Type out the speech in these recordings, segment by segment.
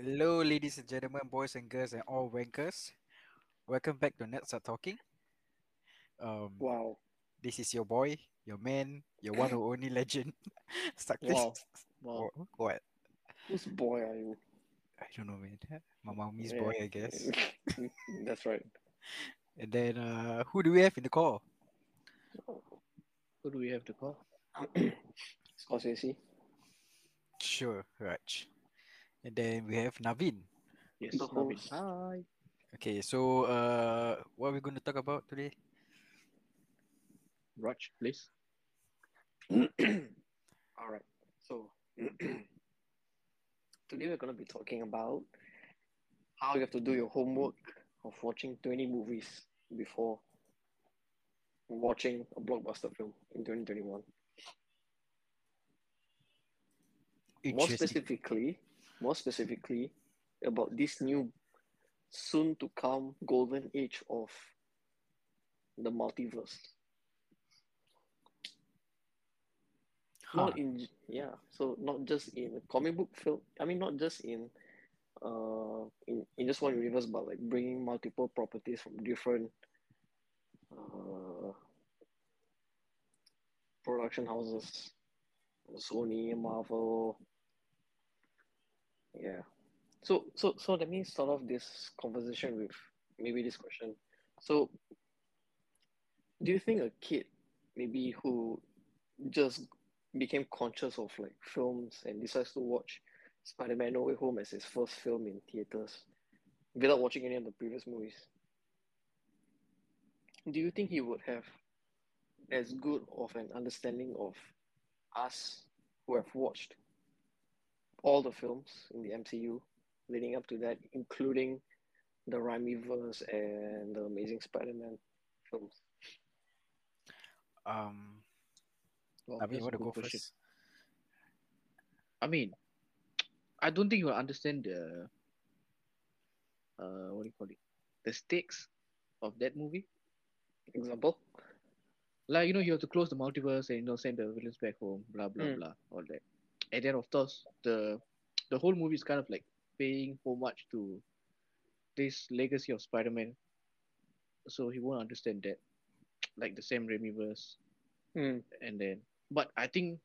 Hello, ladies and gentlemen, boys and girls, and all wankers. Welcome back to Nets Are Talking. Um, Wow. this is your boy, your man, your one and only legend. Stuck Wow. this. Wow. Or- What? Whose boy are you? I don't know, man. My mommy's Yeah. boy, I guess. That's right. And then, uh, who do we have in the call? Who do we have to call? Scorsese. Sure, Raj. And then we have Naveen. Yes, The Naveen. host. Hi. Okay, so uh, what are we going to talk about today? Raj, please. All right. So today we're going to be talking about how you have to do your homework of watching 20 movies before watching a blockbuster film in 2021. More specifically, more specifically about this new soon to come golden age of the multiverse. Huh. not in yeah so not just in comic book film i mean not just in uh in, in just one universe but like bringing multiple properties from different uh production houses sony marvel yeah so so so let me start off this conversation with maybe this question so do you think a kid maybe who just became conscious of like films and decides to watch Spider-Man No Way Home as his first film in theaters without watching any of the previous movies. Do you think he would have as good of an understanding of us who have watched all the films in the MCU leading up to that, including the Raimiverse and the Amazing Spider-Man films? Um, Well, Naveen, you want to go question. first? I mean, I don't think you will understand the uh what do you call it? The stakes of that movie. Example? Like you know, you have to close the multiverse and you know send the villains back home, blah blah Mm. blah, all that. And then of course the the whole movie is kind of like paying homage to this legacy of Spider-Man. So he won't understand that. Like the Sam Raimiverse Mm. and then but I think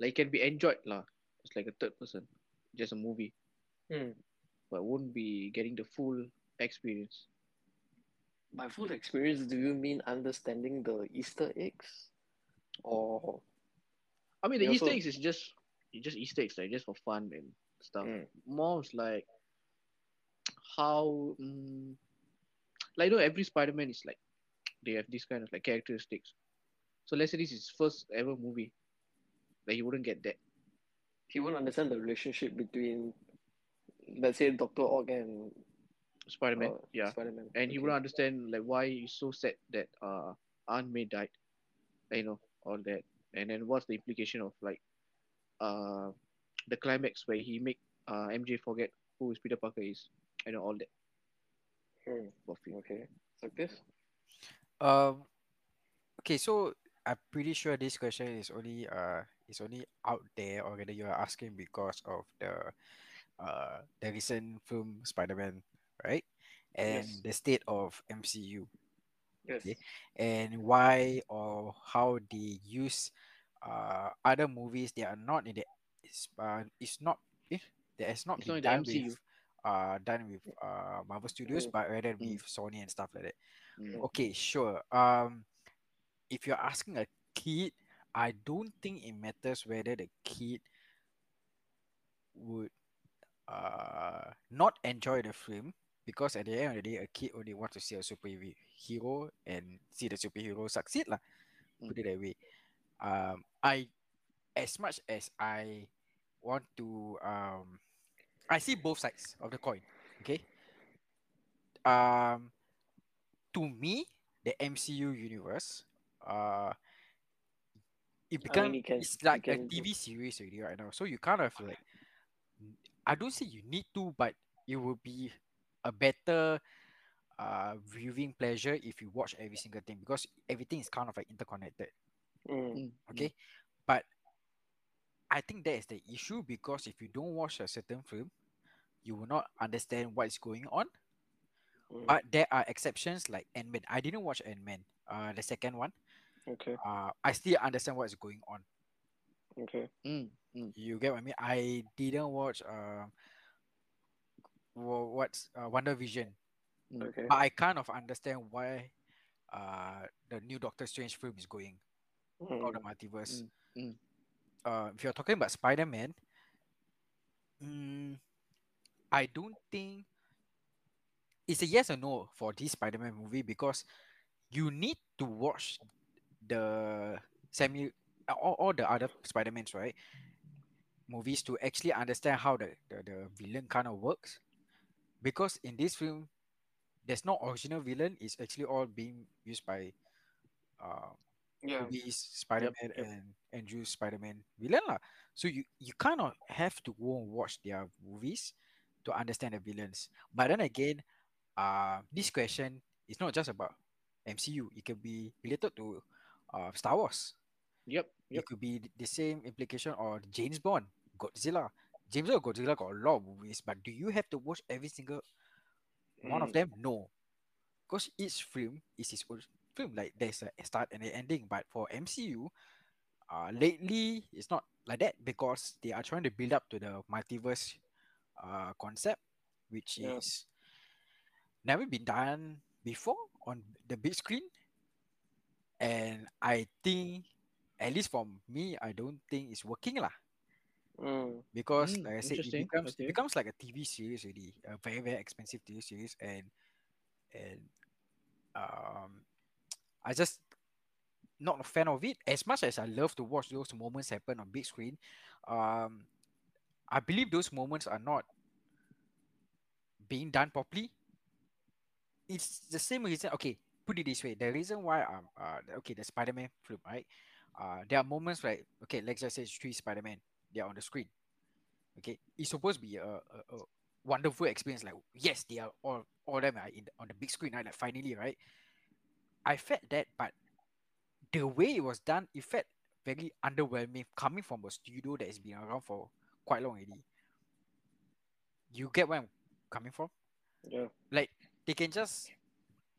like it can be enjoyed lah. It's like a third person, just a movie, Mm. but won't be getting the full experience. By full experience, do you mean understanding the Easter eggs? Or I mean, the You Easter also- eggs is just it's just Easter eggs, like just for fun and stuff. Mm. More is like how, mm, like you know, every Spider-Man is like they have this kind of like characteristics. So let's say this is his first ever movie, like he wouldn't get that. he won't understand the relationship between, let's say, Doctor Ock and Spider-Man, uh, yeah, Spider-Man. and he Okay. wouldn't understand like why he's so sad that uh Aunt May died, you know, all that, and then what's the implication of like uh the climax where he make uh MJ forget who is Peter Parker is, and all that. Hmm, for free. Okay. Like this? Um, okay, so I'm pretty sure this question is only uh is only out there or whether you are asking because of the uh the recent film Spider-Man, right? And Yes. the state of MCU Yes. Okay. and why or how they use uh other movies that are not in the is uh is not eh, that has not It's been not done with uh done with uh Marvel Studios Mm. but rather Mm. with Sony and stuff like that. Mm. Okay, sure. Um, if you're asking a kid, I don't think it matters whether the kid would uh not enjoy the film because at the end of the day, a kid only wants to see a superhero and see the superhero succeed lah. Put it that way. Um, I as much as I want to um, I see both sides of the coin. Okay. Um, to me, the MCU universe, uh, it becomes it can- it's like a TV series already right now. So you kind of like, I don't say you need to, but it will be a better uh viewing pleasure if you watch every single thing because everything is kind of like interconnected. Mm. Mm. Okay, but I I think that is the issue because if you don't watch a certain film, you will not understand what is going on. Mm, But there are exceptions like Ant Man. I didn't watch Ant Man, uh, the second one. okay, Uh, I still understand what is going on. okay. Mm, mm, You get what I mean? I didn't watch um, wha- what's uh, WandaVision. Okay. but I kind of understand why uh the new Doctor Strange film is going about the Mm, multiverse. Mm, mm. Uh, if you're talking about Spider Man, mm, I don't think it's a yes or no for this Spider Man movie because you need to watch the semi all, all the other Spider Mans right movies to actually understand how the, the, the villain kind of works because in this film there's no original villain it's actually all being used by uh yeah. Tobey's Spider-Man yep. and Andrew's Spider-Man villain lah. So you you kind of have to go and watch their movies to understand the villains. But then again, uh, this question is not just about MCU. It can be related to uh, Star Wars. Yep. It could be the same implication or James Bond, Godzilla. James Bond, Godzilla got a lot of movies, but do you have to watch every single one of Mm, them? No, because each film is its own film. Like there's a start and an ending. But for MCU, uh, lately it's not like that because they are trying to build up to the multiverse, uh, concept, which Yeah. is never been done before on the big screen. And I think, at least for me, I don't think it's working lah. Mm, Because Mm, like I said, it interesting. becomes it becomes like a TV series already, a very very expensive TV series, and and um, I just not a fan of it. As much as I love to watch those moments happen on big screen, um, I believe those moments are not being done properly. It's the same reason. Okay, put it this way: the reason why um uh okay the Spider-Man film right, uh there are moments like okay let's just say it's three Spider-Man they are on the screen. Okay, it's supposed to be a, a, a wonderful experience. Like yes, they are all all them are in the, on the big screen. Right? Like finally, right? I felt that, but the way it was done, it felt very underwhelming coming from a studio that has been around for quite long already. You get where I'm coming from? yeah. Like they can just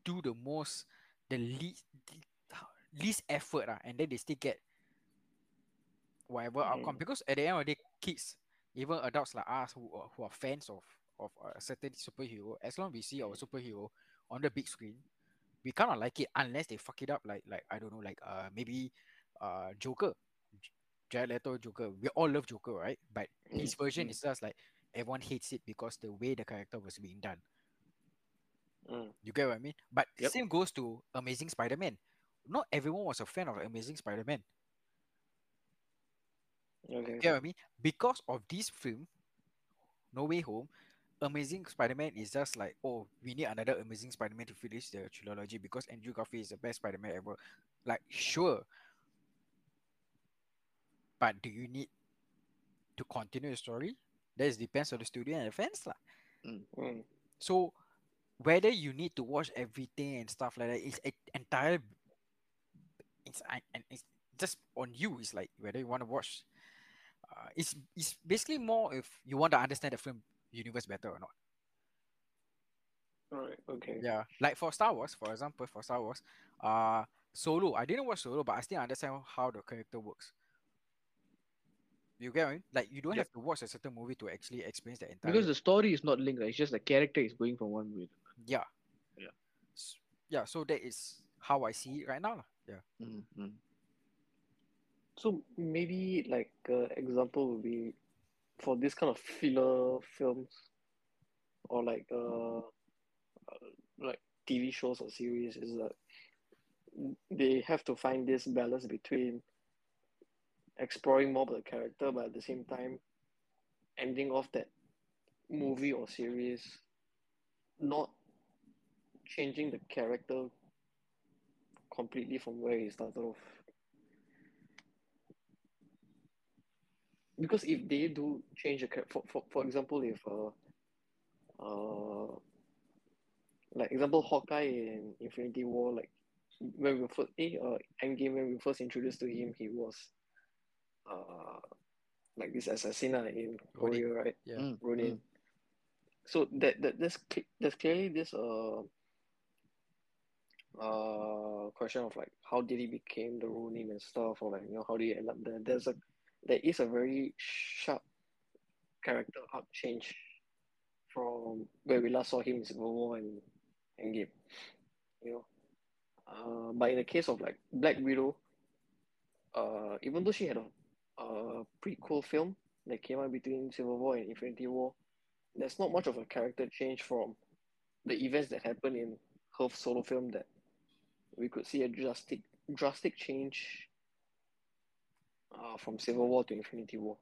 do the most, the least, least effort, uh, and then they still get whatever outcome. Mm. Because at the end of the day, kids, even adults like us who are, who are fans of of a certain superhero, as long as we see our superhero on the big screen, we kind of like it unless they fuck it up like like I don't know like uh maybe uh Joker, J- Jared Leto Joker. We all love Joker, right? But his version mm. is just like everyone hates it because the way the character was being done. Mm, You get what I mean? But Yep. same goes to Amazing Spider-Man. Not everyone was a fan of Amazing Spider-Man. Okay. You what I mean? Because of this film, No Way Home, Amazing Spider-Man is just like, oh, we need another Amazing Spider-Man to finish the trilogy because Andrew Garfield is the best Spider-Man ever. Like, sure. But do you need to continue the story? That is depends on the studio and the fans. Mm, So whether you need to watch everything and stuff like that is a entire it's and it's just on you. It's like whether you want to watch. Uh, it's it's basically more if you want to understand the film universe better or not. right. Okay. Yeah, like for Star Wars, for example, for Star Wars, uh, Solo. I didn't watch Solo, but I still understand how the character works. You get what I mean? Like you don't Yep. have to watch a certain movie to actually experience the entire. Because the story is not linked. right? It's just the character is going from one way. to yeah, Yeah. Yeah. So that is how I see it right now. Yeah. another. So maybe like uh, example would be for this kind of filler films or like uh, uh like TV shows or series is that they have to find this balance between exploring more about the character but at the same time ending off that movie or series not changing the character completely from where he started off because if they do change the for, for, for example if uh, uh like example Hawkeye in Infinity War like when we first eh, uh, Endgame when we first introduced to him he was uh like this assassin uh, in Ronin. Right? Yeah. Mm, Ronin. mm. So that that there's cl- there's clearly this uh uh question of like how did he became the Ronin and stuff, or like you know how did he end up there? There's a there is a very sharp character arc change from where we last saw him in Civil War and Endgame. You know, uh, but in the case of like Black Widow, uh, even though she had a, a prequel film that came out between Civil War and Infinity War, there's not much of a character change from the events that happened in her solo film that we could see a drastic drastic change uh, from Civil War to Infinity War.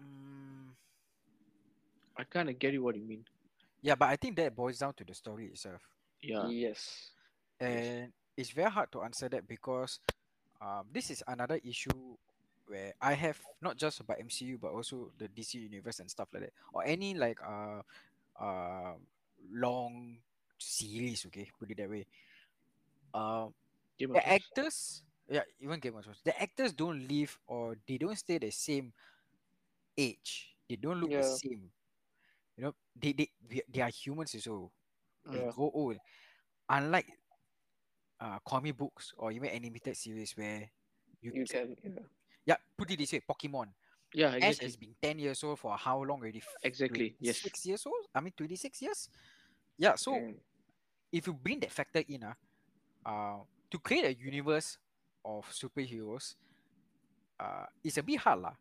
Mm, I kind of get you what you mean. yeah, but I think that boils down to the story itself. Yeah. Yes. And it's very hard to answer that because um, this is another issue where I have not just about MCU but also the DC universe and stuff like that, or any like uh uh long series. Okay, put it that way. Um, the actors, yeah, even Game of Thrones, the actors don't live or they don't stay the same age. They don't look the same. You know, they they they are humans also. They Yeah. grow old. Unlike uh comic books or even animated series where you, You can yeah. yeah put it this way, Pokemon. Yeah, Ash has been ten years old for how long already? Exactly, yes. Six years old. I mean twenty six years. Yeah. So Mm. If you bring that factor in, uh, uh, to create a universe of superheroes, uh, it's a bit hard, lah.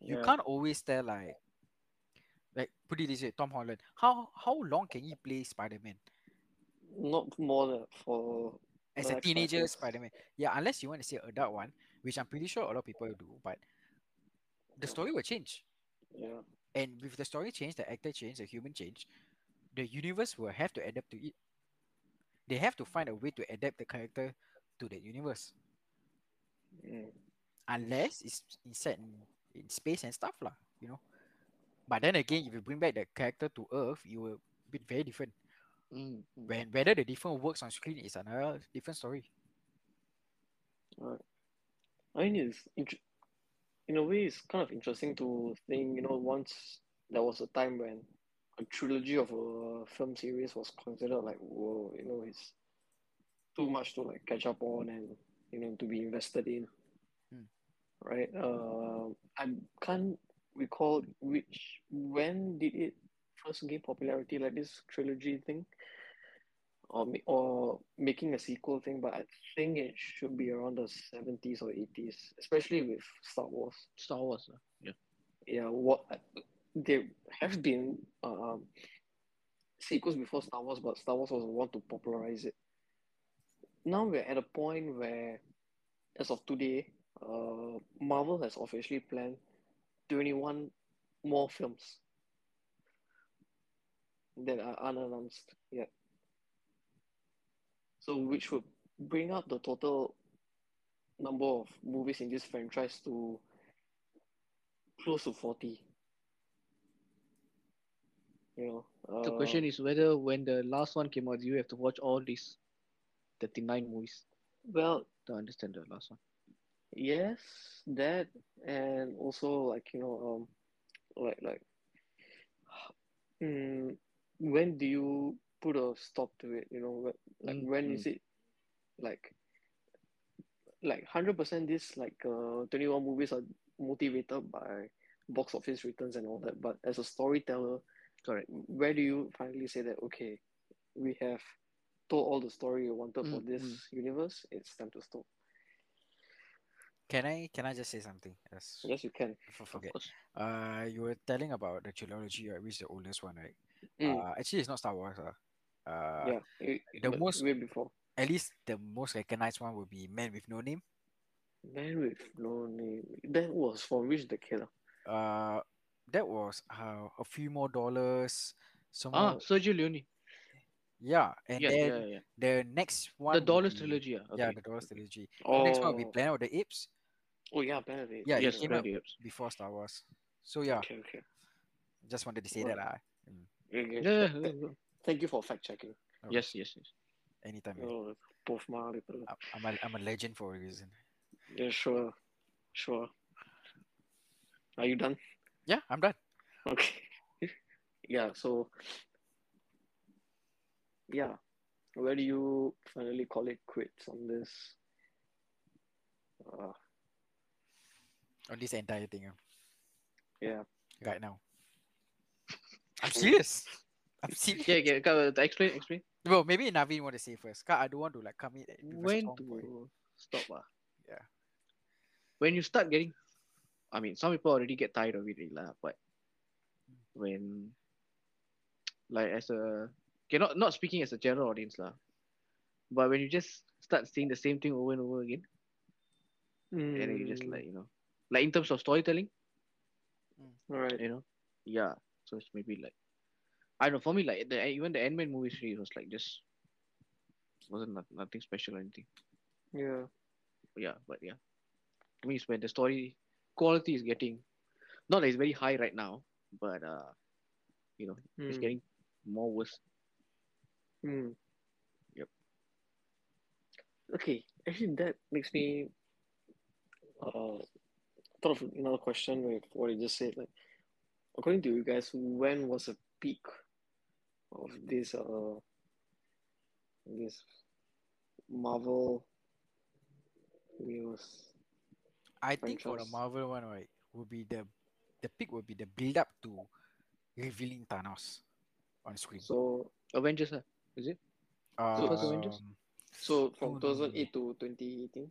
You Yeah. can't always tell like, like put it this way, Tom Holland. How how long can he play Spider Man Not more than for as a teenager. Spider Man? Yeah, unless you want to say adult one, which I'm pretty sure a lot of people do, but the story will change. Yeah. And with the story change, the actor change, the human change, the universe will have to adapt to it. They have to find a way to adapt the character to that universe. Mm. unless it's, set in, in space and stuff lah, you know. But then again, if you bring back the character to Earth, it will be very different. Mm, mm. When whether the different works on screen is another different story. I mean, it's int- in a way, it's kind of interesting to think, you know, once there was a time when a trilogy of a film series was considered like, whoa, you know, it's too much to like catch up on and, you know, to be invested in. Hmm. Right? Uh, I can't recall which, when did it first gain popularity, like this trilogy thing? Or, or making a sequel thing, but I think it should be around the 70s or 80s, especially with Star Wars. Star Wars. uh, Yeah. Yeah, what there have been um, sequels before Star Wars, but Star Wars was the one to popularize it. Now we're at a point where, as of today, uh, Marvel has officially planned 21 more films that are unannounced yet. So, which would bring up the total number of movies in this franchise to close to 40. You know, The uh, question is whether when the last one came out, you have to watch all these 39 movies well, to understand the last one. yes, that, and also like you know, um, like like, mm, when do you put a stop to it? You know, like Mm, when mm. is it like like hundred percent? This like uh, twenty one movies are motivated by box office returns and all that, but as a storyteller, Correct. where do you finally say that okay, we have told all the story you wanted for Mm, this mm. universe? It's time to stop. Can I can I just say something? Yes. Yes, you can. For Of forget. course. Uh, you were telling about the trilogy, right? Which is the oldest one, right? Mm, Uh, actually, it's not Star Wars. Uh, uh yeah, it- the most- way before. at least the most recognized one would be Man with No Name. Man with no name. That was from which decade? ah? Uh, that was uh, a few more dollars. Some Ah, more, Sergio Leone. yeah, and Yeah, then yeah, yeah. the next one The Dollars be- trilogy. Yeah. Yeah, the Dollars trilogy. The Oh, next one will be Planet of the Apes. oh yeah, Planet of the Apes. Yeah, yes, it came Planet out of the Apes. before Star Wars. So yeah, Okay, okay. just wanted to say Right. that. Uh. okay. Yeah, yeah, Th- yeah, th- yeah. Thank you for fact checking. no Yes, yes, yes. anytime. Oh, both my little. I- I'm a I'm a legend for a reason. Yeah, sure, sure. Are you done? Yeah, I'm done. Okay. yeah. So. Yeah, where do you finally call it quits on this? Uh, On this entire thing. yeah. Right now. I'm serious. I'm serious. Yeah, yeah. uh, Explain, explain. Well, maybe Naveen want to say first. 'cause I don't want to like come in When to stop? Ah. Yeah. When you start getting, I mean, some people already get tired of it, lah. But when, like, as a cannot not not speaking as a general audience lah, but when you just start seeing the same thing over and over again, and then you just Mm, like you know, like in terms of storytelling, all right. you know, yeah. So it's maybe like, I don't know. For me, like the even the Ant-Man movie series was like just wasn't not, nothing special or anything. Yeah. yeah, but yeah. I mean, it's when the story quality is getting not that it's very high right now, but uh, you know, it's Mm, getting more worse. mm. Yep. Okay. Actually, that makes me uh thought of another question with what you just said. Like, according to you guys, when was the peak of this uh this Marvel news? I think for the. Marvel one, right, will be the the peak will be the build up to revealing Thanos on screen. So, Avengers, uh, is it? um, first Avengers? so from No, no, no. 2008 to 2018,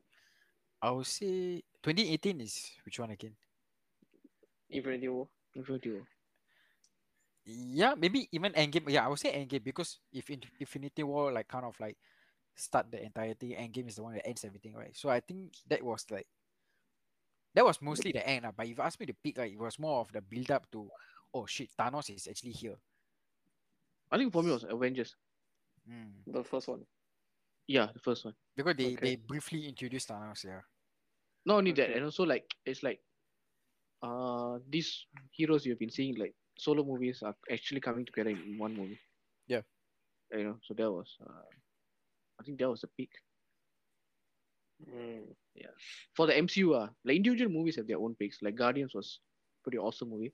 I would say 2018 is which one again? Infinity War. Infinity War. Yeah, maybe even Endgame. Yeah, I would say Endgame because if in Infinity War like kind of like start the entire thing, Endgame is the one that ends everything, right? So I think that was like that was mostly the end. lah. But if you ask me to pick, like it was more of the build up to oh shit, Thanos is actually here. I think for me it was Avengers. Mm. The first one. Yeah, the first one. Because they, Okay. they briefly introduced Thanos, yeah. Not only that, and also like it's like uh these heroes you've been seeing like solo movies are actually coming together in one movie. Yeah. You know, so that was uh I think that was the peak. Mm. For the MCU, uh, like individual movies have their own peaks. Like Guardians was pretty awesome movie.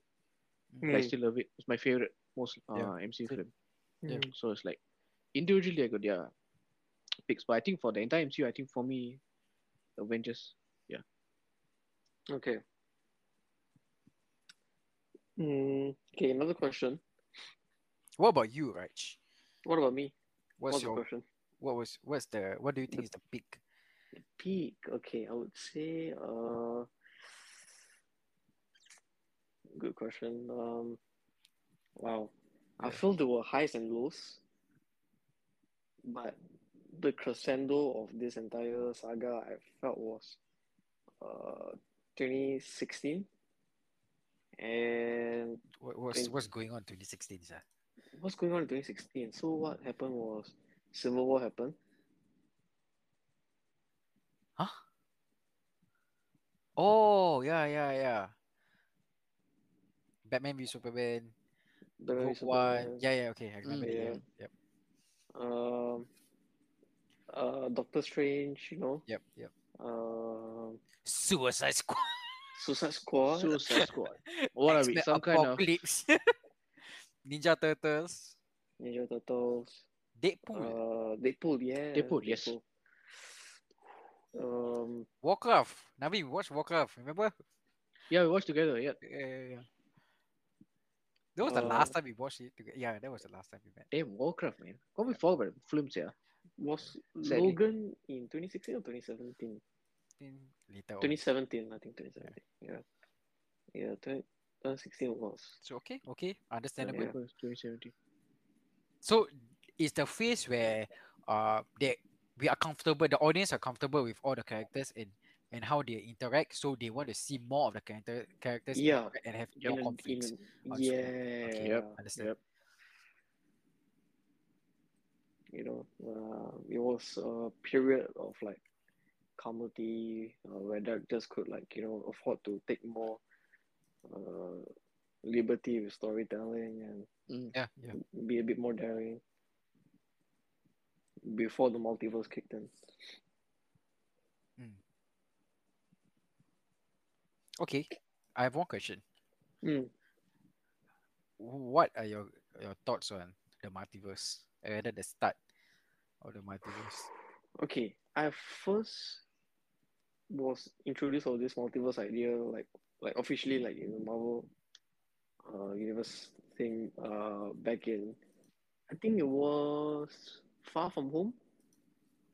I Mm. still love it. It's my favorite most uh, Yeah. MCU film. Yeah. So it's like individually I got their picks. But I think for the entire MCU, I think for me, Avengers. Yeah. Okay. Mm, okay, another question. What about you, Raj? What about me? What's What's the your question? what was what's the what do you think is the peak? Peak. Okay, I would say uh good question. Um wow. I feel there were highs and lows, but the crescendo of this entire saga I felt was uh 2016 and What what's Thank- what's going on 2016, sir? what's going on in 2016 so what happened was civil war happened Huh? Oh yeah, yeah, yeah. Batman v Superman, Batman v Rogue One. Superman, Yeah, yeah, okay. I remember Mm, that. yeah. Yep, yep, um uh Doctor Strange you know yep, yep. um Suicide Squad. Suicide Squad Suicide Squad. What are we? X-Men Some kind of Apocalypse. Ninja Turtles. Ninja Turtles Deadpool. uh Deadpool yeah Deadpool, yes. Um Warcraft. Navi, watch Warcraft. Remember? Yeah, we watched together. Yeah. Yeah, yeah, yeah. That was the Uh, last time we watched it together. Yeah, that was the last time we met. Damn, Warcraft, man. How we forgot about films, yeah. was Sadly. Logan in 2016 or 2017 In later on. 2017 I think 2017 yeah yeah 20, 2016 was So okay, okay, understandable. Yeah. 2017. So it's the phase where uh they we are comfortable, the audience are comfortable with all the characters and and how they interact, so they want to see more of the character characters Yeah. and have more in, conflicts. screen. yeah Okay, Yep. understand. Yep. you know uh, it was a period of like comedy uh, where directors could like you know afford to take more uh, liberty with storytelling and Yeah, yeah. be a bit more daring before the multiverse kicked in. Okay, I have one question. Mm. What are your your thoughts on the multiverse? Rather the start of the multiverse. Okay, I first was introduced of this multiverse idea like like officially like in the Marvel uh, universe thing uh back in I think it was Far From Home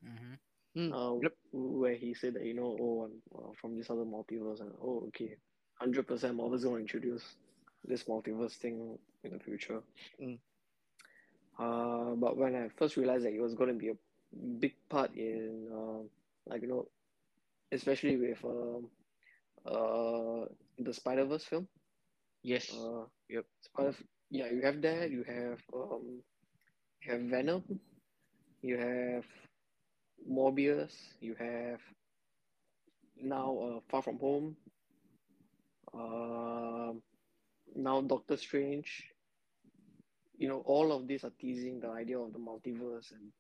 Mm-hmm. Mm, uh, yep. where he said that you know oh I'm uh, from this other multiverse and oh okay hundred percent Marvel's gonna introduce this multiverse thing in the future. Mm. Uh, but when I first realized that it was gonna be a big part in uh, like you know, especially with um, uh, the Spider Verse film. Yes. Uh, Yep. Spider, yeah, you have that. You have um, you have Venom. You have Morbius. You have now uh, Far From Home. Um, now Doctor Strange. You know, all of these are teasing the idea of the multiverse and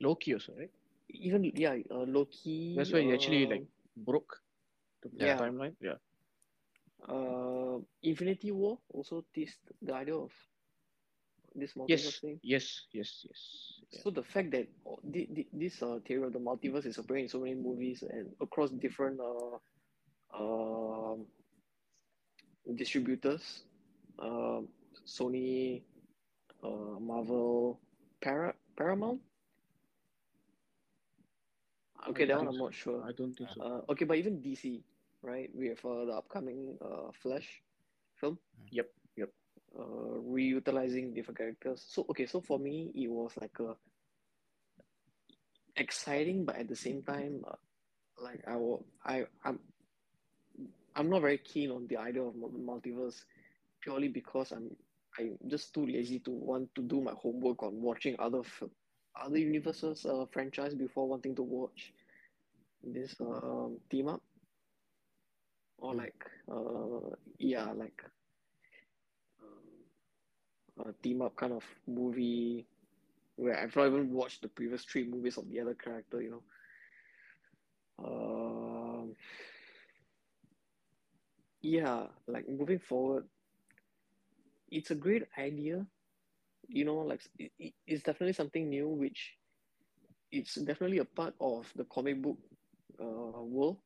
Loki also, right? even yeah, uh, Loki. That's why he actually like um, broke the Yeah. timeline. Yeah. uh, Infinity War also teased the idea of this multiverse Yes. thing. Yes. Yes. Yes. Yeah. So the fact that thi- thi- this uh, theory of the multiverse is appearing in so many movies and across different uh, um distributors, um Sony, uh, Marvel, Para- Paramount. Okay, I that one I'm so. not sure. I don't think so. Uh, okay, but even DC, right? With uh, the upcoming uh, Flash film. Yep. Uh, reutilizing different characters. So okay, so for me, it was like a exciting, but at the same time, uh, like I will, I I'm I'm not very keen on the idea of multiverse, purely because I'm I'm just too lazy to want to do my homework on watching other other universes uh, franchise before wanting to watch this um team up or Mm. like uh yeah like a team up kind of movie where I've not even watched the previous three movies of the other character you know. Um yeah like moving forward it's a great idea you know like it, it- it's definitely something new which it's definitely a part of the comic book uh, world.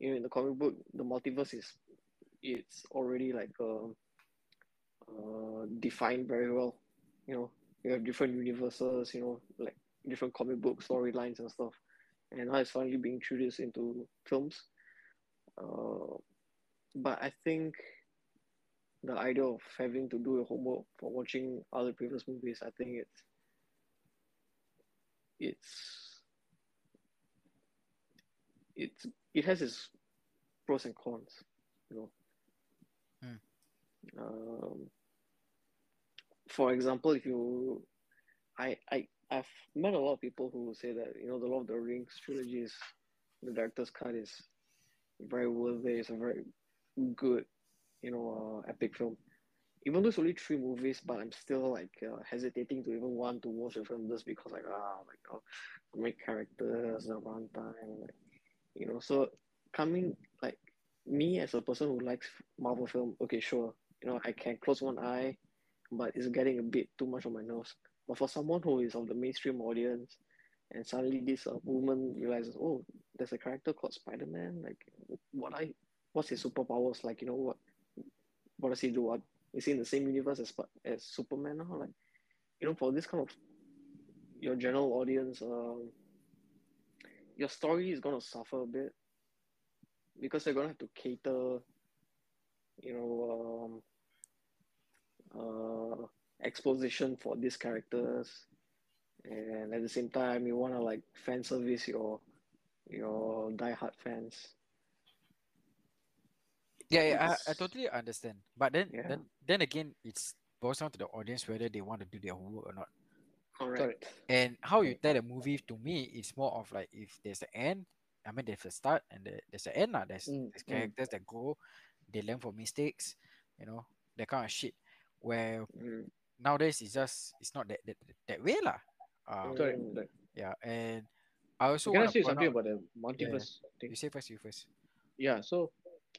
You know in the comic book the multiverse is it's already like um uh, defined very well. You know you have different universes you know like different comic book storylines and stuff. And now it's finally being introduced into films. Uh, but I think the idea of having to do your homework for watching other previous movies, I think it's it's it's it has its pros and cons, you know. Um, for example, if you, I I I've met a lot of people who say that you know the Lord of the Rings trilogy is the director's cut is very worthy. It's a very good, you know, uh, epic film. Even though it's only three movies, but I'm still like uh, hesitating to even want to watch the film just because like ah like oh, make characters, the runtime, like you know. So coming like me as a person who likes Marvel film, okay, sure, you know, I can close one eye, but it's getting a bit too much on my nerves. But for someone who is of the mainstream audience, and suddenly this uh, woman realizes, oh, there's a character called Spider Man. Like, what I, what's his superpowers? Like, you know what, what does he do? What is he in the same universe as as Superman? Now? Like, you know, for this kind of your general audience, um, your story is gonna suffer a bit because they're gonna have to cater, you know, um, uh, exposition for these characters, and at the same time, you wanna like fan service your your diehard fans. Yeah, yeah, I, I totally understand. But then, Yeah. then, then again, it's boils down to the audience whether they want to do their homework or not. Correct. And how you tell a movie to me is more of like if there's an end, I mean there's a start and there, there's an end. lah. There's, Mm, there's mm. characters that go, they learn from mistakes, you know, that kind of shit. Where Mm. nowadays it's just it's not that that, that way lah. Um, Correct. Correct. Yeah, and I also Can I say something out. about the multiverse thing? You say first. You first. Yeah, so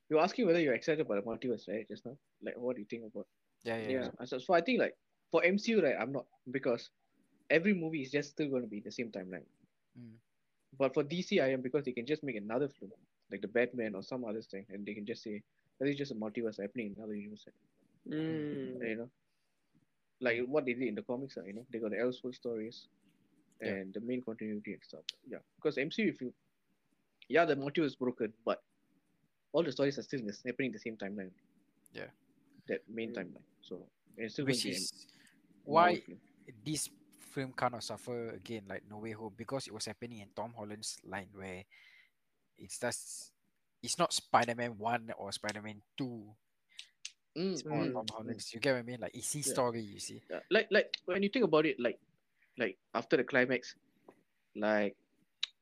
you're asking whether you're excited about the multiverse, right? Just now, like what do you think about? Yeah, yeah. Yeah. yeah. So, so I think like for MCU, right, I'm not because every movie is just still going to be the same timeline. Mm. But for DC, I am because they can just make another film like the Batman or some other thing, and they can just say that is just a multiverse happening in another universe. Mm. You know, like what they did in the comics, uh, you know, they got the Elseworld stories Yeah. and the main continuity and stuff. Yeah, because MCU, if you, yeah, the multiverse is broken, but all the stories are still in happening in the same timeline. Yeah. that main Mm. timeline. So it's still Which going to be is why this film kind of suffer again like No Way Home because it was happening in Tom Holland's line where it's just it's not Spider-Man one or Spider-Man two. Mm, It's more mm, Tom mm. You get what I mean? Like it's his Yeah. story. You see? Yeah, like like when you think about it, like like after the climax, like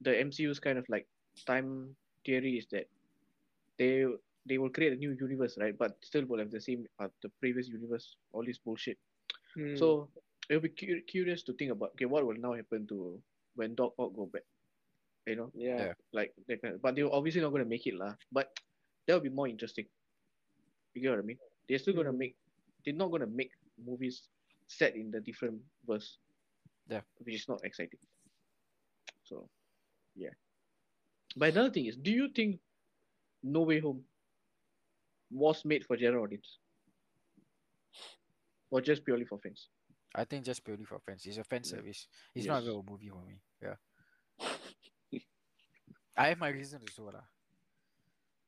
the MCU's kind of like time theory is that they they will create a new universe, right? But still will have the same uh, the previous universe, all this bullshit. Mm. So it'll be cu- curious to think about okay, what will now happen to when Doc Ock go back? You know, yeah. Yeah. like that kind of, but they're obviously not going to make it lah. But that will be more interesting. You get what I mean? They're still going to Mm. make. They're not going to make movies set in the different verse. Yeah. Which is not exciting. So, yeah. But another thing is, do you think No Way Home was made for general audience, or just purely for fans? I think just purely for fans. It's a fan Yeah. service. It's not Yes. even a movie for me. Yeah. I have my reasons as well. lah.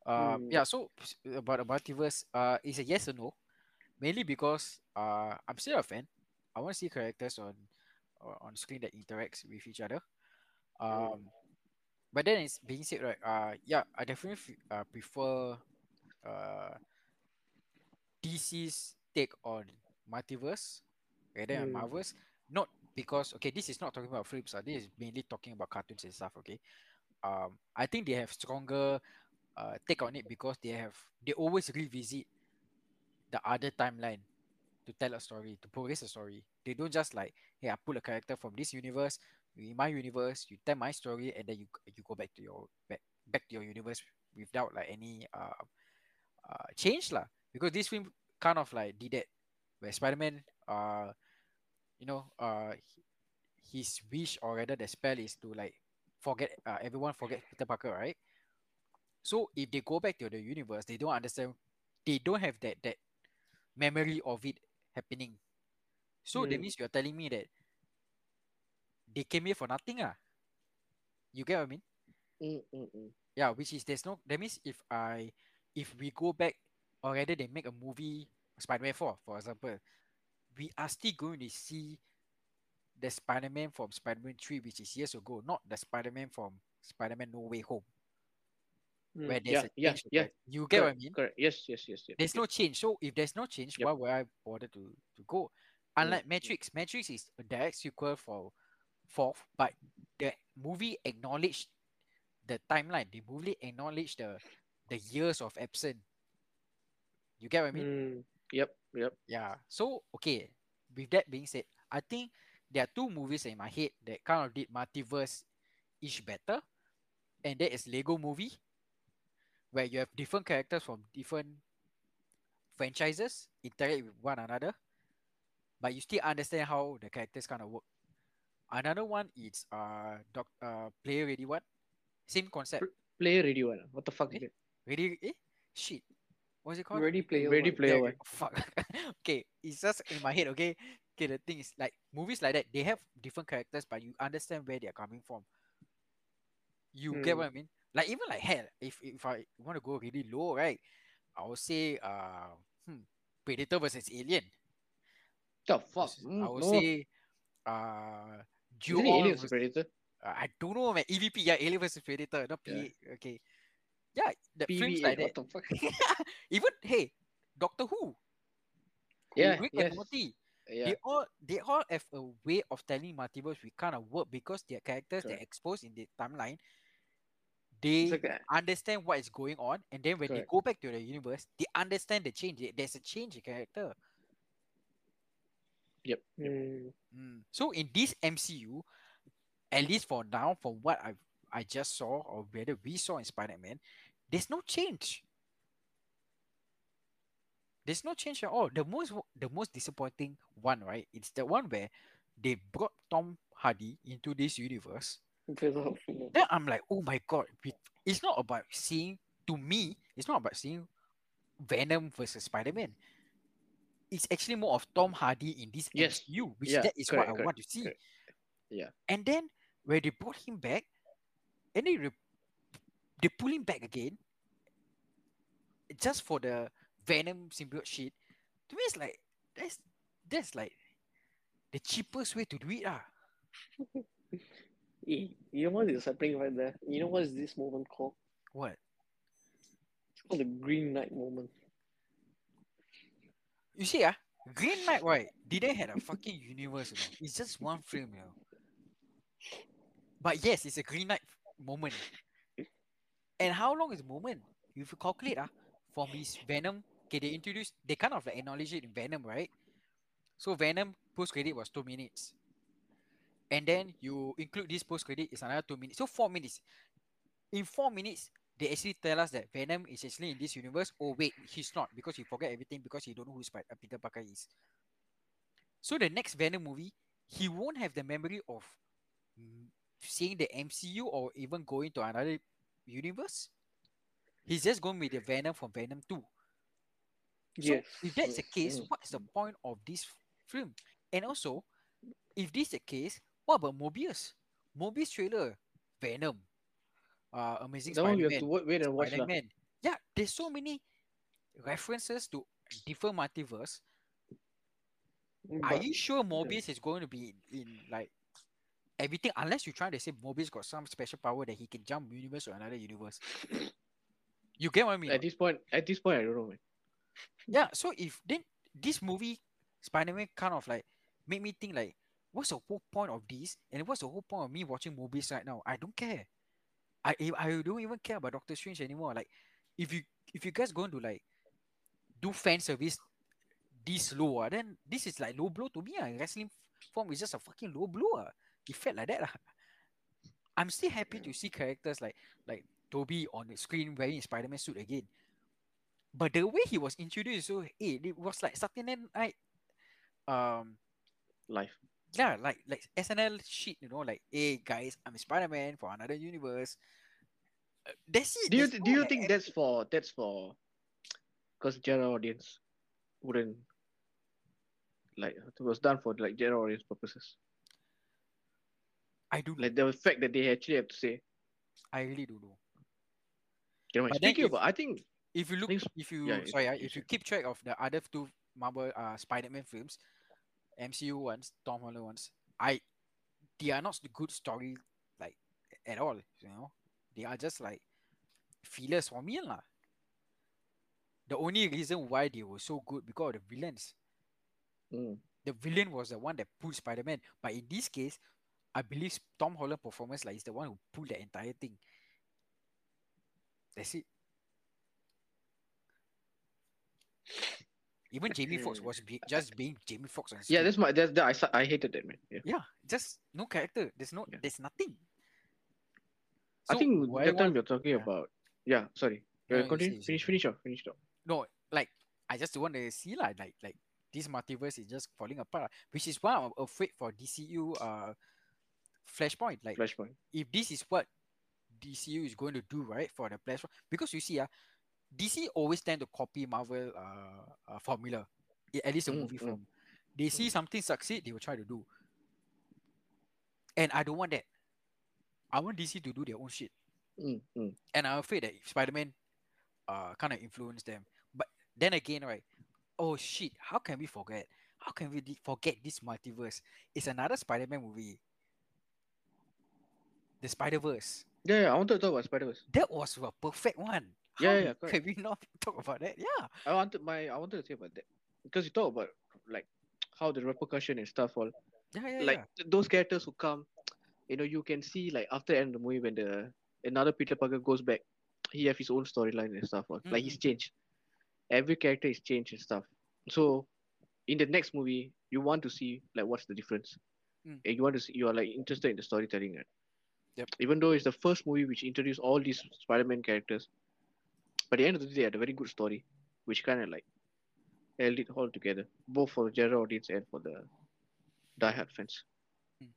Um, Mm. yeah, so about the multiverse, uh, it's a yes or no. Mainly because uh, I'm still a fan. I want to see characters on uh, on screen that interacts with each other. Um, but then it's being said, right? Uh, yeah, I definitely f- uh, prefer uh DC's take on multiverse rather than Mm. Marvel's. Not because okay, this is not talking about films. Uh, this is mainly talking about cartoons and stuff. Okay, um, I think they have stronger uh take on it because they have they always revisit the other timeline to tell a story to progress a story. They don't just like hey, I pull a character from this universe in my universe. You tell my story and then you you go back to your back back to your universe without like any uh, uh change lah. Because this film kind of like did that where Spider-Man uh you know uh his wish or rather the spell is to like forget uh, everyone forget Peter Parker right so if they go back to the universe they don't understand they don't have that that memory of it happening so that Mm. means you're telling me that they came here for nothing ah you get what I mean Mm, mm, mm. yeah which is there's no that means if I if we go back or rather they make a movie Spider-Man 4 for example we are still going to see the Spider-Man from Spider-Man 3 which is years ago not the Spider-Man from Spider-Man No Way Home Mm. where there's Yeah, a change to yeah. you get what I mean Correct. Yes, yes, yes, yes. there's no change so if there's no change Yep. why would I bother to to go unlike Matrix Matrix is a direct sequel for fourth but the movie acknowledged the timeline the movie acknowledged the the years of absence you get what I mean Mm. Yep, yep. Yeah. So okay. With that being said, I think there are two movies in my head that kind of did multiverse each better, and that is Lego Movie, where you have different characters from different franchises interact with one another, but you still understand how the characters kind of work. Another one is uh doc uh player ready one, same concept. Play Ready One. What the fuck is Eh? it? Ready eh shit. What's it called? Ready Player Ready One. Player One. okay. Fuck. okay, it's just in my head. Okay, okay. The thing is, like movies like that, they have different characters, but you understand where they're coming from. You get Hmm. what I mean? Like even like hell, if if I want to go really low, right? I would say, uh, hmm, Predator versus Alien. The fuck? Mm, I would no. say, uh, Duo Alien versus- Predator? uh, I don't know, man. EVP, yeah, Alien versus Predator, not Yeah. Okay, yeah, the films PVA. like What that. even hey, Doctor Who, Yeah, Rick yes. and Morty. Yeah. they all they all have a way of telling multiverse we kind of work because their characters they're exposed in the timeline. They like understand what is going on, and then when they go back to the universe, they understand the change. There's a change in character. Yep. Mm. Mm. So in this MCU, at least for now, from what I I just saw or whether we saw in Spider-Man, there's no change. There's no change at all. The most the most disappointing one, right? It's the one where they brought Tom Hardy into this universe. Then I'm like, oh my god! It's not about seeing to me. It's not about seeing Venom versus Spider-Man. It's actually more of Tom Hardy in this Yes. MCU, which Yeah, that is correct, what I correct, want to see. correct. Yeah. And then where they brought him back, and they re- they pull him back again, just for the Venom symbiote shit. To me, it's like that's that's like the cheapest way to do it, ah. Eh, you know what is happening right there? You know what is this moment called? What? It's called the Green Knight moment. You see, ah, Green Knight, right? Didn't have a fucking universe, you know. It's just one film, you know. But yes, it's a Green Knight moment. And how long is the moment? If you calculate, ah, from his Venom, okay, they introduced, they kind of like acknowledge it in Venom, right? So Venom post credit was two minutes, and then you include this post credit is another two minutes, so four minutes. In four minutes, they actually tell us that Venom is actually in this universe. Oh wait, he's not because he forget everything because he don't know who uh, Peter Parker is. So the next Venom movie, he won't have the memory of seeing the MCU or even going to another universe. He's just going with the Venom from Venom 2. So Yes. if that's the case, mm. what's the point of this film? And also, if this is the case, what about Morbius? Morbius trailer, Venom, uh, Amazing That one we have to wait, wait and watch. Spider-Man. Yeah, there's so many references to different multiverse. Are you sure Morbius is going to be in, in like everything unless you're trying to say Morbius got some special power that he can jump universe or another universe? You get what I mean? At this point, at this point, I don't know, man. Yeah, so if then this movie Spider-Man kind of like made me think like what's the whole point of this and what's the whole point of me watching movies right now? I don't care. I I don't even care about Doctor Strange anymore. Like if you if you guys going to like do fan service this low, ah, then this is like low blow to me. Ah. Wrestling form is just a fucking low blow. Ah. It felt like that. Ah. I'm still happy to see characters like like Tobey on the screen wearing Spider-Man suit again. But the way he was introduced, so eh, it was like Saturday night, um, Life. yeah, like like SNL shit, you know, like, hey guys, I'm Spider-Man for another universe. Uh, That's it. Do you do you like, think that's for that's for because general audience wouldn't like it was done for like general audience purposes. I do know. Like the fact that they actually have to say, I really do know. Thank you know, But speaking about, I think If you look, if you yeah, sorry, ah, if you keep track of the other two Marvel uh Spider-Man films, MCU ones, Tom Holland ones, I they are not the good story like at all. You know, they are just like fillers for me lah. The only reason why they were so good because of the villains. mm, The villain was the one that pulled Spider-Man, but in this case, I believe Tom Holland performance like is the one who pulled the entire thing. That's it. Even Jamie Foxx was be, just being Jamie Foxx on yeah, that's my that's that I I hated that man. Yeah. yeah, just no character. There's no, Yeah. there's nothing. I think what that time want- you're talking yeah. about. Yeah, sorry. No, Uh, continue. say, you say. finish, finish off, finish off. no, like I just want to see like like like this multiverse is just falling apart, which is why I'm afraid for DCU uh Flashpoint. Like Flashpoint. if this is what DCU is going to do, right, for the Flashpoint, because you see, uh, DC always tend to copy Marvel uh, uh formula, at least a Mm, movie mm. form. They see something succeed, they will try to do. And I don't want that. I want DC to do their own shit. Mm, mm. And I'm afraid that Spider Man uh kind of influenced them. But then again, right? Oh shit! How can we forget? How can we de- forget this multiverse? It's another Spider Man movie. The Spider Verse. Yeah, yeah, I wanted to talk about Spider Verse. That was a perfect one. Yeah, yeah, correct. Can we not talk about that? Yeah. I wanted my I wanted to say about that because you talk about like how the repercussion and stuff all Yeah, yeah, like yeah. th- those characters who come, you know, you can see like after the end of the movie when the another Peter Parker goes back, he have his own storyline and stuff. all. Like he's changed. Every character is changed and stuff. So in the next movie, you want to see like what's the difference. Mm. and you want to see, you are like interested in the storytelling. Right? Yep. Even though it's the first movie which introduced all these Spider-Man characters, but at the end of the day, they had a very good story, which kind of like held it all together, both for the general audience and for the die-hard fans. Mm.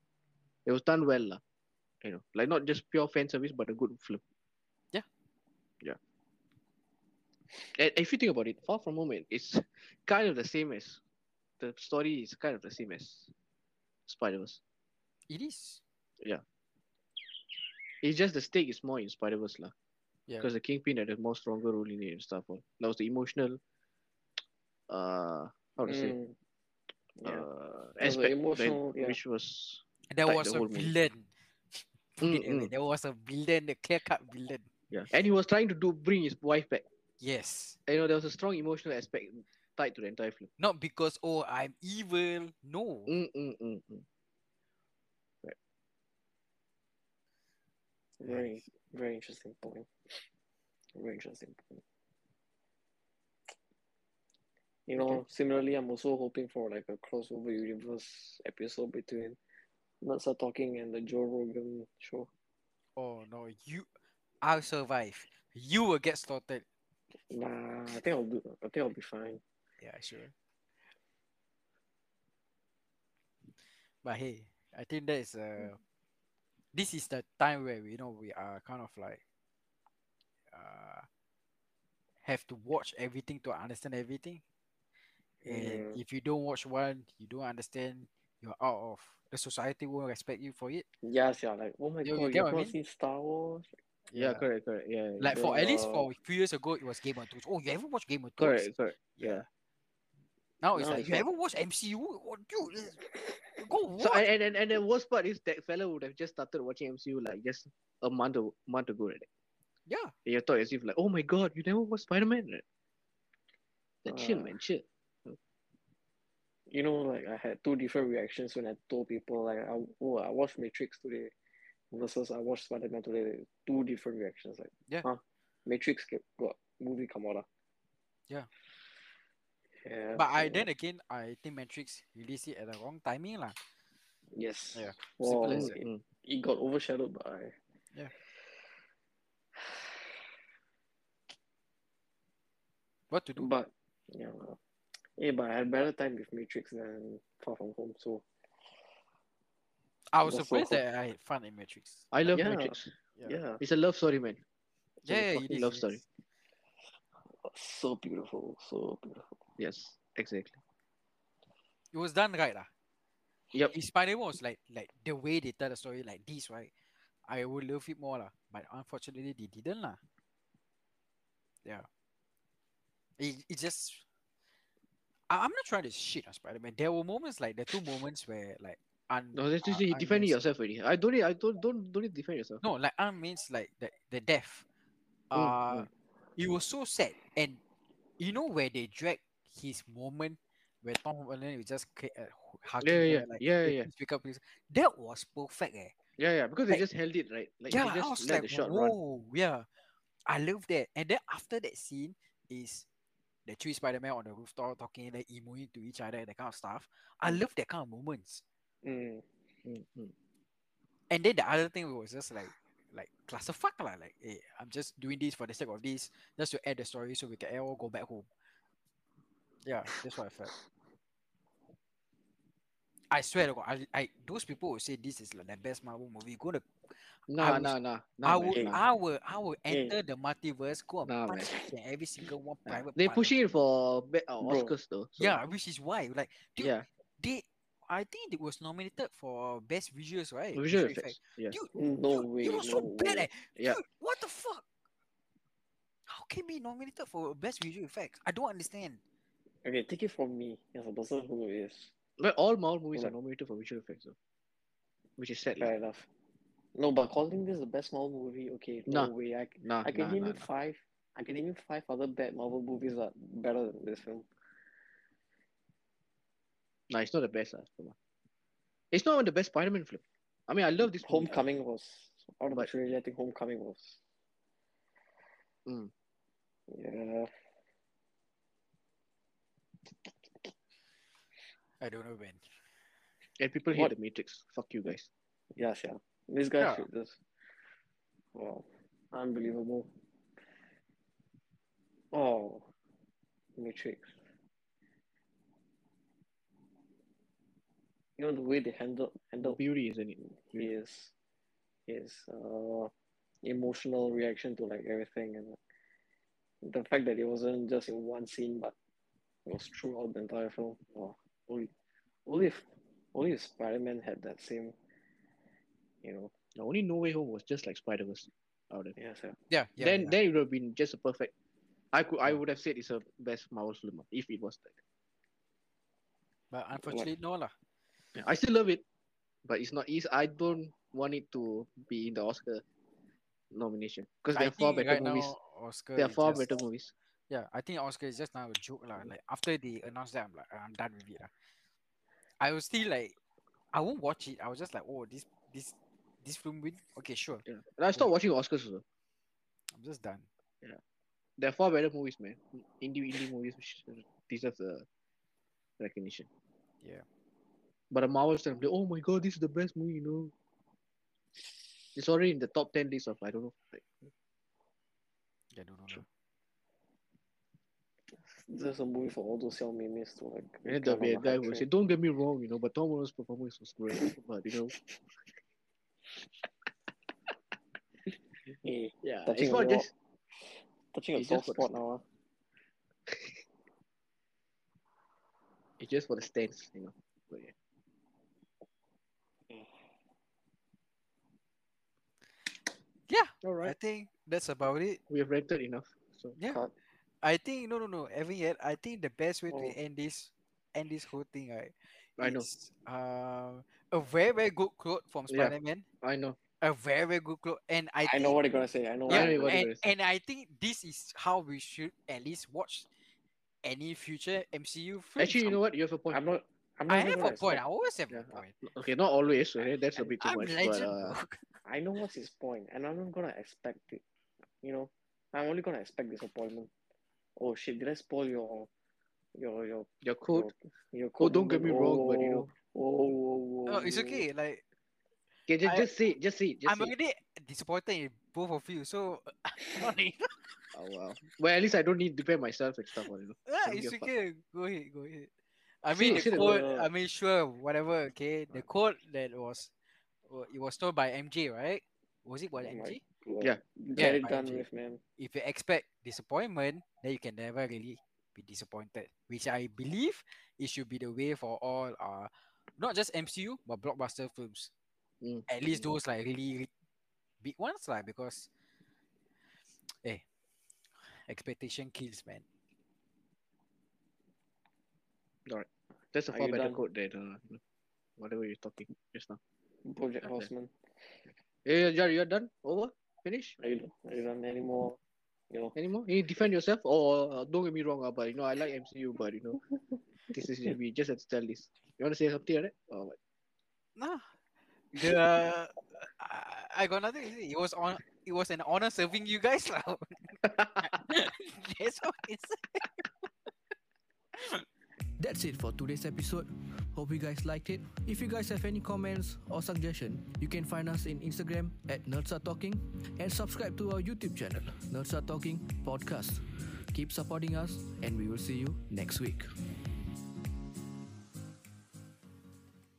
It was done well, lah. You know, like not just pure fan service, but a good film. Yeah. Yeah. And if you think about it, Far From Home, it's kind of the same as the story is kind of the same as Spider Verse. It is. Yeah. It's just the stake is more in Spider Verse lah. Yeah. Because the Kingpin had a more stronger role in it and stuff. all. That was the emotional, uh, how to say, Mm. Yeah. uh, aspect, emotional- that, yeah. which was There Like was the a whole villain. Mm, it that mm. There was a villain, a clear cut villain. yeah, and he was trying to do bring his wife back. Yes. You know, there was a strong emotional aspect tied to the entire film. Not because oh I'm evil. No. Mm, mm, mm, mm. Very, interesting point. Very interesting point. You know, Okay. similarly, I'm also hoping for like a crossover universe episode between Are Talking and the Joe Rogan show. Oh no, you I'll survive. You will get slaughtered. Nah, I think I'll do. I think I'll be fine. Yeah, sure. But hey, I think that is uh this is the time where we know we are kind of like uh have to watch everything to understand everything. And Mm. if you don't watch one, you don't understand, you're out of the society won't respect you for it. Yes, yeah, like oh my You- you god, you what I have not mean? seen Star Wars? Yeah, Yeah. correct, correct. Yeah, yeah. Like for at least for a few years ago, it was Game of Thrones. Oh, you ever watch Game of Thrones? correct, correct. Yeah. Now it's Now like you not. ever watch MCU? Oh, dude, go watch. So and, and and the worst part is that fella would have just started watching MCU like just a month a month ago, right? yeah, And you thought as if like, oh my god, you never watched Spider Man, right? Like, chill, Uh, man, chill. you know, like I had two different reactions when I told people like, I, oh, I watched Matrix today versus I watched Spider Man today. Two different reactions. Like, Yeah. huh? Matrix got movie come out. ah. Yeah. Yeah. but I then again, I think Matrix released it at the wrong timing, lah. yes. Yeah, Well, simple as it, Mm. it got overshadowed by. Yeah. What to do? But yeah, yeah, but I had better time with Matrix than Far From Home. So I was that's so cool. that I had fun in Matrix. I love Yeah. Matrix. Yeah, yeah, It's a love story, man. It's a yeah, yeah, fucking it is, love it story. is. so beautiful, so beautiful. Yes, exactly. It was done right, lah. Yep. If Spider-Man was like like the way they tell the story like this, right? I would love it more, lah. But unfortunately, they didn't, lah. Yeah. It, it just. I, I'm not trying to shit on Spider-Man. There were moments like the two moments where like un, No, that's just uh, you defending yourself already. I don't need. I don't don't don't need to defend yourself. No, like un means like the the death. Mm, Uh, mm. it was so sad, and you know where they drag his moment where Tom Holland was just ca- uh, hugging Yeah, her, yeah, like, yeah, yeah. please wake up, please." That was perfect, eh. Yeah, yeah, because they just held it right. Like yeah, they I was let like, the shot run. whoa, yeah, I love that. And then after that scene is the three Spider-Man on the rooftop talking, like emoing to each other, and that kind of stuff. I Mm. love that kind of moments. Mm. Mm, mm. And then the other thing was just like like clusterfuck lah. Like, hey, I'm just doing this for the sake of this, just to add the story so we can all go back home. Yeah, that's what I felt. I swear to God, I, I those people who say this is like the best Marvel movie, go to no, was- no, no. I will, would man. I will I will Hey. enter the multiverse, go and Nah, punch man. every single one Nah. private. They're pushing it for be- uh, Bro. Oscars though. so- Yeah, which is why like dude, yeah, they I think it was nominated for best visuals, right? visual effects. Yeah, Dude, No dude, way. it was no so bad. way. Eh. yeah. Dude, what the fuck? How can be nominated for best visual effects? I don't understand. Okay, take it from me as a person who is But all Marvel movies are nominated for visual effects though, which is sad. fair Like, enough. No, but calling this the best Marvel movie, okay, no Nah. way. I, nah, I can nah, name nah, you five. I can name you five other bad Marvel movies that are better than this film. nah. It's not the best. Uh. It's not even the best Spider-Man film. I mean, I love this movie. Homecoming was out of the But- trilogy. I think Homecoming was. Mm. Yeah. I don't know, when. And people hate What- the Matrix. Fuck you guys. Yes, yeah. This guy Yeah. should just. Wow, unbelievable. Oh, Matrix. You know the way they handle handle Beauty, isn't it? his his uh emotional reaction to like everything and the fact that it wasn't just in one scene but it was throughout the entire film. Wow. Only only if only if Spider-Man had that same you know The only No Way Home was just like Spider Verse. Out of yes yeah. Yeah, yeah. then yeah. then it would have been just a perfect. I could I would have said it's a best Marvel film if it was that. but unfortunately, no lah. Yeah, I still love it, but it's not. Is I don't want it to be in the Oscar nomination because there are far think better right movies. now Oscar. There are is far just- better movies. Yeah, I think Oscar is just now a joke lah. Like after they announced that, I'm like, ah, I'm done with it lah. I was still like, I won't watch it. I was just like, oh, this this this film win. Okay, sure. Yeah. And I stopped watching Oscars. Also. I'm just done. Yeah, There are far better movies, man. Indie indie movies which deserve the recognition. Yeah. But the Marvel like, oh my god, this is the best movie, you know. It's already in the top ten list of I don't know. Like, Yeah, no, no, no. There's a movie for all those young memes to like and then get be a on the guy hype who will say, "Don't get me wrong, you know, but Tom Holland's performance was great, but you know, Eh, yeah, Touching it's on not just touching a soft just for the spot now. ah. it's just for the stance, you know." But yeah. Yeah, All I think that's about it. we have rented enough. So Yeah. Cut. I think no, no, no. Ever yet? I think the best way to Oh. end this, end this whole thing, right? I know, Uh, a very, very good quote from Yeah. Spider-Man. I know. A very, very good quote, and I, I think, know what you're gonna say. I know. I Yeah, know you're you're and, gonna say. and I think this is how we should at least watch any future MCU films. Actually, you know what? You have a point. I'm not. I'm not I have a point. I always have Yeah. a point. Okay, not always. Okay, that's a bit too I'm much. legend. But, uh. I know what's his point, and I'm not gonna expect it. You know, I'm only gonna expect disappointment. Oh shit! Did I spoil your your your your quote. your, your Oh, don't get me moment? wrong, but you know, Oh, oh, oh, No, it's oh. okay. Like okay, just, I- just say, it, just say, it, just I'm say. it. already disappointed in both of you. So not Oh wow. Well, at least I don't need to defend myself and stuff. You know. yeah, it's give a fuck. okay. Go ahead. Go ahead. I mean, it, the say the quote. I mean, sure, whatever. Okay, the code that was, it was told by MJ, right? Was it by Oh my MJ? God. Yeah. Get Yeah, it done with, man. If you expect disappointment, then you can never really be disappointed. Which I believe it should be the way for all uh not just MCU but blockbuster films. Mm. At least those like really, really big ones, like because hey, expectation kills, man. Alright, that's a far better done? quote than uh, whatever you're talking just now. Project Okay. Horseman. Yeah, yeah, you're done. Over. Finish. Are you done? Are you done anymore? You know, Anymore? You defend yourself? Or uh, don't get me wrong, uh, but you know I like MCU, but you know this is we just have to tell this. You want to say something like that? Oh, what? Nah. The I, I got nothing. It was on it was an honor serving you guys. lah. That's all it's That's it for today's episode. Hope you guys liked it. If you guys have any comments or suggestion, you can find us in Instagram at Nerds Are Talking and subscribe to our YouTube channel, Nerds Are Talking Podcast. Keep supporting us and we will see you next week.